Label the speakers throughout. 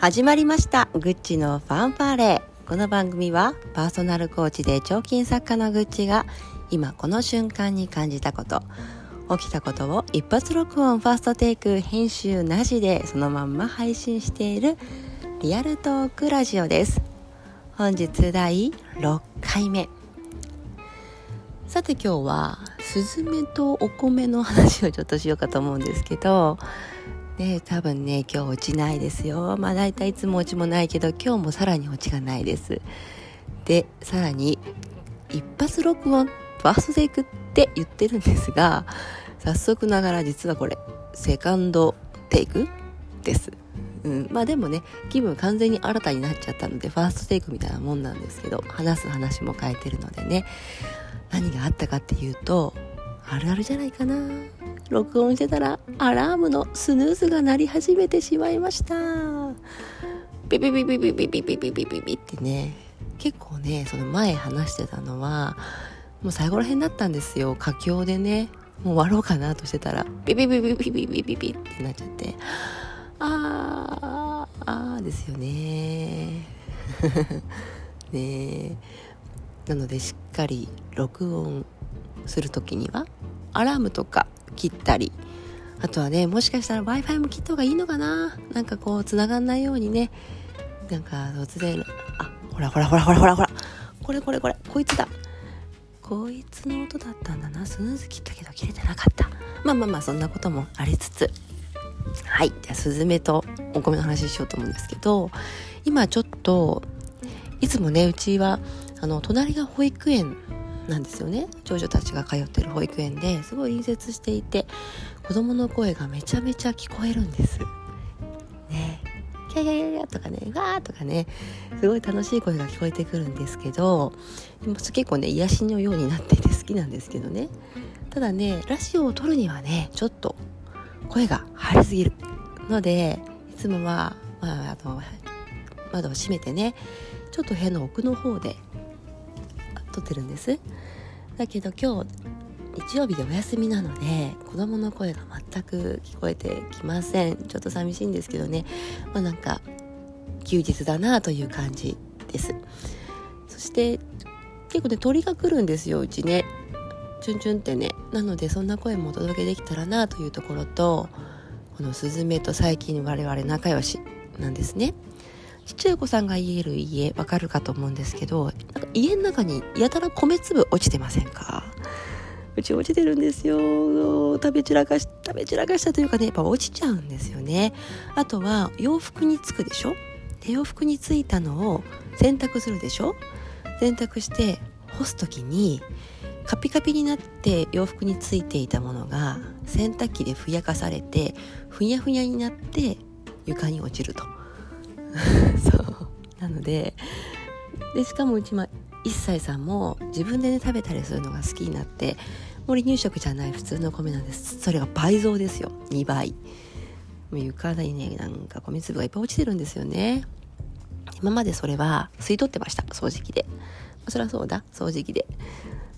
Speaker 1: 始まりました。グッチのファンファーレ。この番組はパーソナルコーチで彫金作家のグッチが今この瞬間に感じたこと起きたことを一発録音ファーストテイク編集なしでそのまんま配信しているリアルトークラジオです。本日第6回目。さて今日はスズメとお米の話をちょっとしようかと思うんですけどね多分ね今日落ちないですよ。まあ大体いつも落ちもないけど今日もさらに落ちがないです。でさらに一発録音ファーストテイクって言ってるんですが早速ながら実はこれセカンドテイクです。うん、まあでもね気分完全に新たになっちゃったのでファーストテイクみたいなもんなんですけど話す話も変えてるのでね何があったかっていうとあるあるじゃないかな。録音してたらアラームのスヌーズが鳴り始めてしまいました。ビビビビビビビビビビビビってね。結構ねその前話してたのはもう最後ら辺だったんですよ。佳境でねもう終わろうかなとしてたらビビビビビビビビビってなっちゃって。あーあーですよね。ねなのでしっかり録音する時にはアラームとか切ったりあとはねもしかしたら w i f i も切った方がいいのかな？なんかこう繋がんないようにね。なんか突然あほらほらほらほらほらほらこれこれこれこいつだ。こいつの音だったんだな。スヌーズ切ったけど切れてなかった。まあまあまあそんなこともありつつ。はい。じゃあスズメとお米の話しようと思うんですけど今ちょっといつもねうちはあの隣が保育園なんですよね。長女たちが通ってる保育園ですごい隣接していて子供の声がめちゃめちゃ聞こえるんです。ね。キャキャキャキャとかねわーとかねすごい楽しい声が聞こえてくるんですけどでも結構ね癒しのようになっていて好きなんですけどね。ただねラジオを撮るにはねちょっと声が張りすぎる。のでいつもは、まあ、あの窓を閉めてねちょっと部屋の奥の方で撮ってるんです。だけど今日日曜日でお休みなので子供の声が全く聞こえてきません。ちょっと寂しいんですけどね。まあなんか休日だなという感じです。そして結構ね鳥が来るんですようちね。チュンチュンってね。なのでそんな声もお届けできたらなというところとこのスズメと最近我々仲良しなんですね。ちっちゃいお子さんが言える家わかるかと思うんですけどなんか家の中にやたら米粒落ちてませんか？うち落ちてるんですよ。食べ散らかし食べ散らかしたというかねやっぱ落ちちゃうんですよね。あとは洋服につくでしょ？で洋服についたのを洗濯するでしょ？洗濯して干す時にカピカピになって洋服についていたものが洗濯機でふやかされてふにゃふにゃになって床に落ちると。そう。なのででしかもうち、ま、1歳さんも自分でね食べたりするのが好きになって森乳食じゃない普通の米なんです。それが倍増ですよ。2倍。もう床にねなんか米粒がいっぱい落ちてるんですよね。今までそれは吸い取ってました。掃除機で。そりゃそうだ。掃除機で。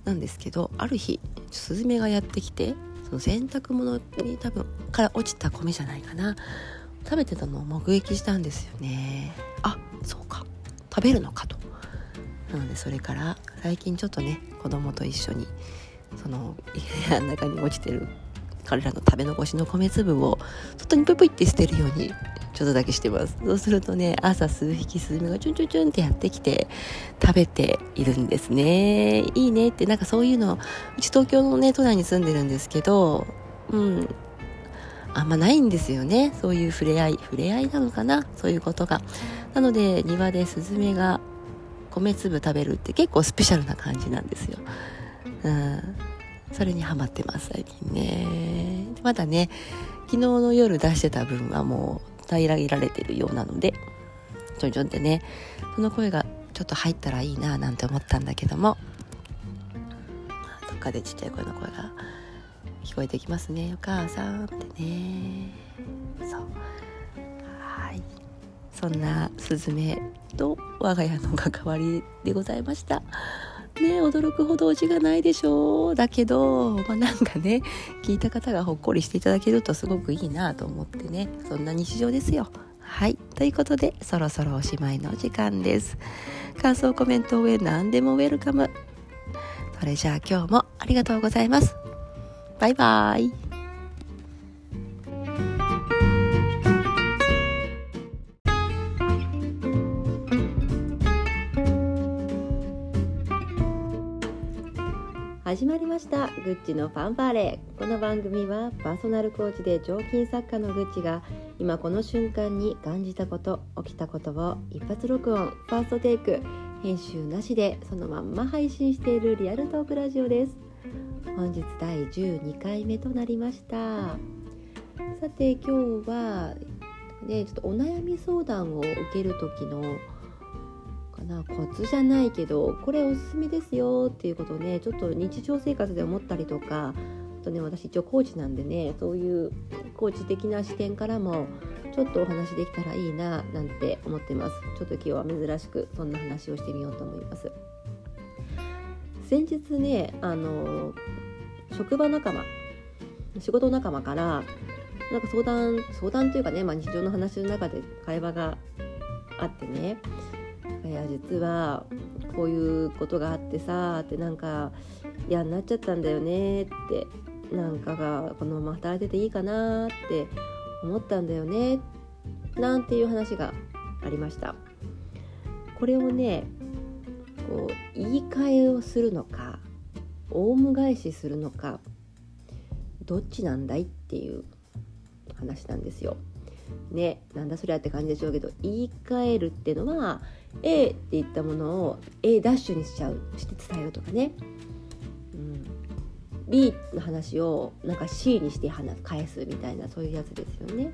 Speaker 1: なんですけどある日スズメがやってきてその洗濯物に多分から落ちた米じゃないかな。食べてたのを目撃したんですよね。あそうか。食べるのかと。なのでそれから最近ちょっとね子供と一緒にその部屋の中に落ちてる彼らの食べ残しの米粒を外にプイプイって捨てるようにちょっとだけしてます。そうするとね朝数匹スズメがチュンチュンチュンってやってきて食べているんですね。いいねってなんかそういうのうち東京のね都内に住んでるんですけどうん。あんまないんですよね。そういう触れ合い触れ合いなのかな？そういうことが。なので庭でスズメが米粒食べるって結構スペシャルな感じなんですよ。うん。それにハマってます最近ね。まだね昨日の夜出してた分はもう平らげられてるようなのでちょんちょんってねその声がちょっと入ったらいいななんて思ったんだけども。どっかでちっちゃい声の声が聞こえてきますね。お母さんってね。そう。はい。そんなスズメと我が家の関わりでございました。ね驚くほどオチがないでしょう。だけど、まあ、なんかね聞いた方がほっこりしていただけるとすごくいいなと思ってね。そんな日常ですよ。はい。ということでそろそろおしまいの時間です。感想コメント上何でもウェルカム。それじゃあ今日もありがとうございます。バイバイ。始まりました。グッチのファンファー。レこの番組はパーソナルコーチで常勤作家のグッチが今この瞬間に感じたこと起きたことを一発録音ファーストテイク編集なしでそのまんま配信しているリアルトークラジオです。本日第12回目となりました。さて今日はねちょっとお悩み相談を受ける時のかなコツじゃないけどこれおすすめですよっていうことをねちょっと日常生活で思ったりとかあとね私一応コーチなんでねそういうコーチ的な視点からもちょっとお話できたらいいななんて思ってます。ちょっと今日は珍しくそんな話をしてみようと思います。先日ねあの職場仲間仕事仲間からなんか相談相談というかね、まあ、日常の話の中で会話があってねいや実はこういうことがあってさってなんか嫌になっちゃったんだよねってなんかがこのまま働いてていいかなって思ったんだよねなんていう話がありました。これをねこう言い換えをするのかオウム返しするのかどっちなんだいっていう話なんですよ。ねなんだそりゃって感じでしょうけど言い換えるっていうのは A って言ったものを A ダッシュにしちゃうして伝えるとかね、うん、B の話をなんか C にして返すみたいなそういうやつですよね。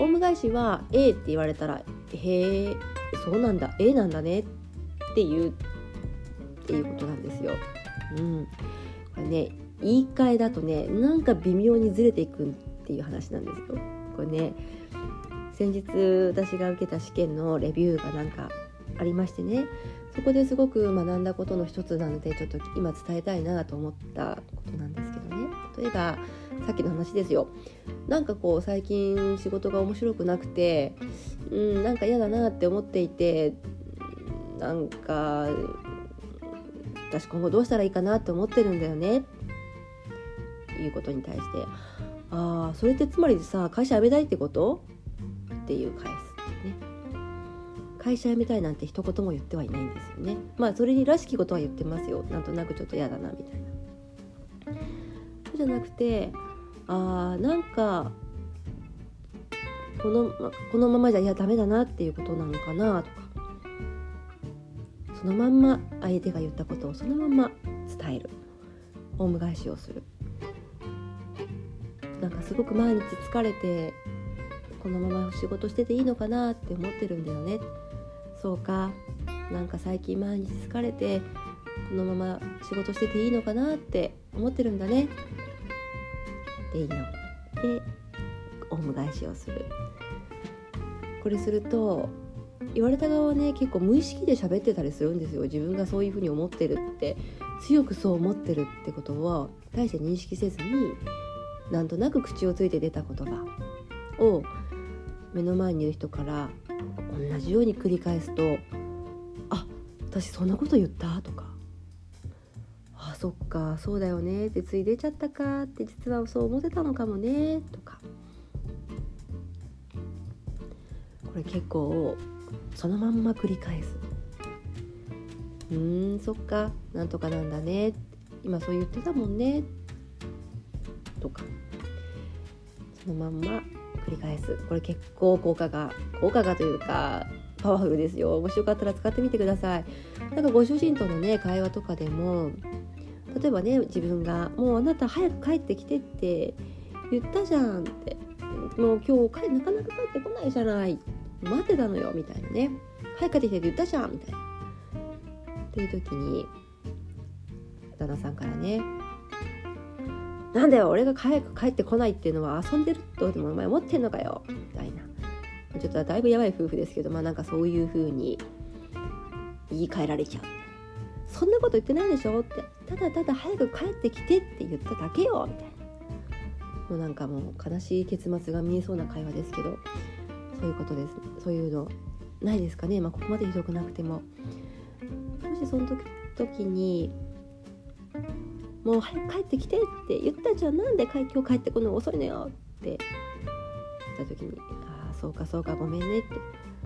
Speaker 1: オウム返しは A って言われたら「へえそうなんだ A なんだね」っっていうっていうことなんですよ。うん、これね言い換えだとねなんか微妙にずれていくっていう話なんですよ。これね先日私が受けた試験のレビューがなんかありましてねそこですごく学んだことの一つなのでちょっと今伝えたいなと思ったことなんですけどね例えばさっきの話ですよなんかこう最近仕事が面白くなくてうんなんか嫌だなって思っていてなんか私今後どうしたらいいかなって思ってるんだよね。いうことに対してああそれってつまりさ会社辞めたいってこと？っていう返すっていうね。会社辞めたいなんて一言も言ってはいないんですよね。まあそれにらしきことは言ってますよ。なんとなくちょっと嫌だなみたいな。そうじゃなくてあーなんかこのこのままじゃいやダメだなっていうことなのかなとかそのまんま相手が言ったことをそのまま伝える。オウム返しをする。なんかすごく毎日疲れてこのまま仕事してていいのかなって思ってるんだよね。そうか。なんか最近毎日疲れてこのまま仕事してていいのかなって思ってるんだね。でいいの。でオウム返しをする。これすると言われた側はね結構無意識で喋ってたりするんですよ自分がそういうふうに思ってるって強くそう思ってるってことを大して認識せずになんとなく口をついて出た言葉を目の前にいる人から同じように繰り返すと「あ私そんなこと言った?」とか「あそっかそうだよね」ってつい出ちゃったかって実はそう思ってたのかもねとかこれ結構そのまんま繰り返す「うーんそっか。なんとかなんだね。今そう言ってたもんね」とか。そのまんま繰り返す。これ結構効果が効果がというかパワフルですよ。もしよかったら使ってみてください。なんかご主人とのね会話とかでも例えばね自分が「もうあなた早く帰ってきて」って言ったじゃんって。もう今日なかなか帰ってこないじゃない。って待ってたのよみたいなね。早く帰ってきてって言ったじゃんみたいな。っていう時に旦那さんからねなんだよ俺が早く帰ってこないっていうのは遊んでるとでもお前思ってんのかよみたいな。ちょっとだいぶやばい夫婦ですけどまあなんかそういう風に言い換えられちゃう。そんなこと言ってないでしょって。ただただ早く帰ってきてって言っただけよみたいな。もうなんかもう悲しい結末が見えそうな会話ですけど。そういうことです。そういうのないですかね、まあ、ここまでひどくなくても。もしその時時に「もう早く帰ってきて」って言ったじゃん。なんで今日帰ってこるの遅いのよって。言った時に「ああそうかそうかごめんね」って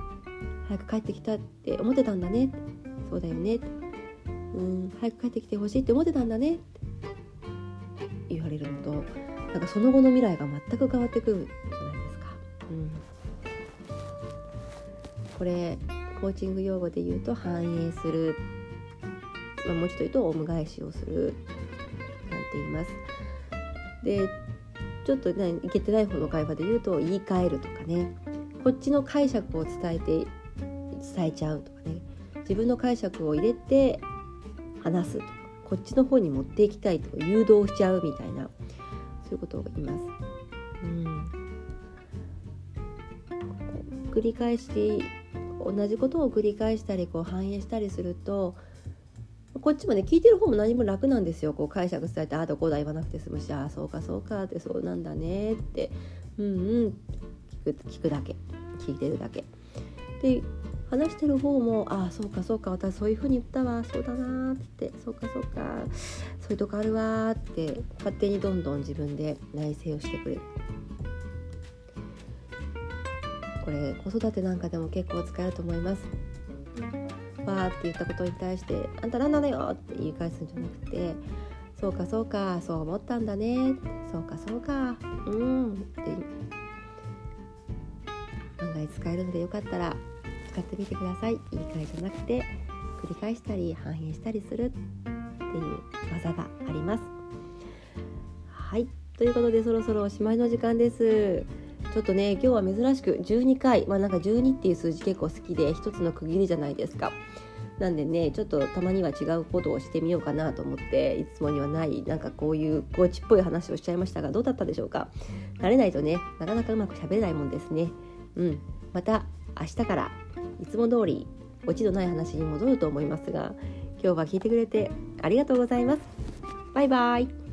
Speaker 1: 「早く帰ってきたって思ってたんだね」って「そうだよね」って「うん早く帰ってきてほしいって思ってたんだね」って言われるのとなんかその後の未来が全く変わってくるじゃないですか。うん。これコーチング用語で言うと反映する、まあ、もうちょっと言うとオウム返しをする。なんて言います。でちょっとねいけてない方の会話で言うと言い換えるとかね。こっちの解釈を伝えて伝えちゃうとかね。自分の解釈を入れて話すとか。こっちの方に持っていきたいとか誘導しちゃうみたいな。そういうことを言います。うん。繰り返し同じことを繰り返したりこう反映したりするとこっちもね聞いてる方も何も楽なんですよ。こう解釈伝えてああだこうだ言わなくて済むしああそうかそうかってそうなんだねって。うんうん。聞く聞くだけ。聞いてるだけ。で話してる方もああそうかそうか。私そういうふうに言ったわ。そうだなって。そうかそうか。そういうとこあるわって勝手にどんどん自分で内省をしてくれる。これ子育てなんかでも結構使えると思います。わーって言ったことに対して「あんた何なのよ!」って言い返すんじゃなくて「そうかそうかそう思ったんだね」そうかそうかうん」って案外使えるのでよかったら使ってみてください。言い換えじゃなくて繰り返したり反映したりするっていう技があります。はい。ということでそろそろおしまいの時間です。ちょっとね今日は珍しく12回まあなんか12っていう数字結構好きで一つの区切りじゃないですか。なんでねちょっとたまには違うことをしてみようかなと思っていつもにはないなんかこういうコーチっぽい話をしちゃいましたがどうだったでしょうか？慣れないとねなかなかうまく喋れないもんですね。うん。また明日からいつも通りオチのない話に戻ると思いますが今日は聞いてくれてありがとうございます。バイバイ。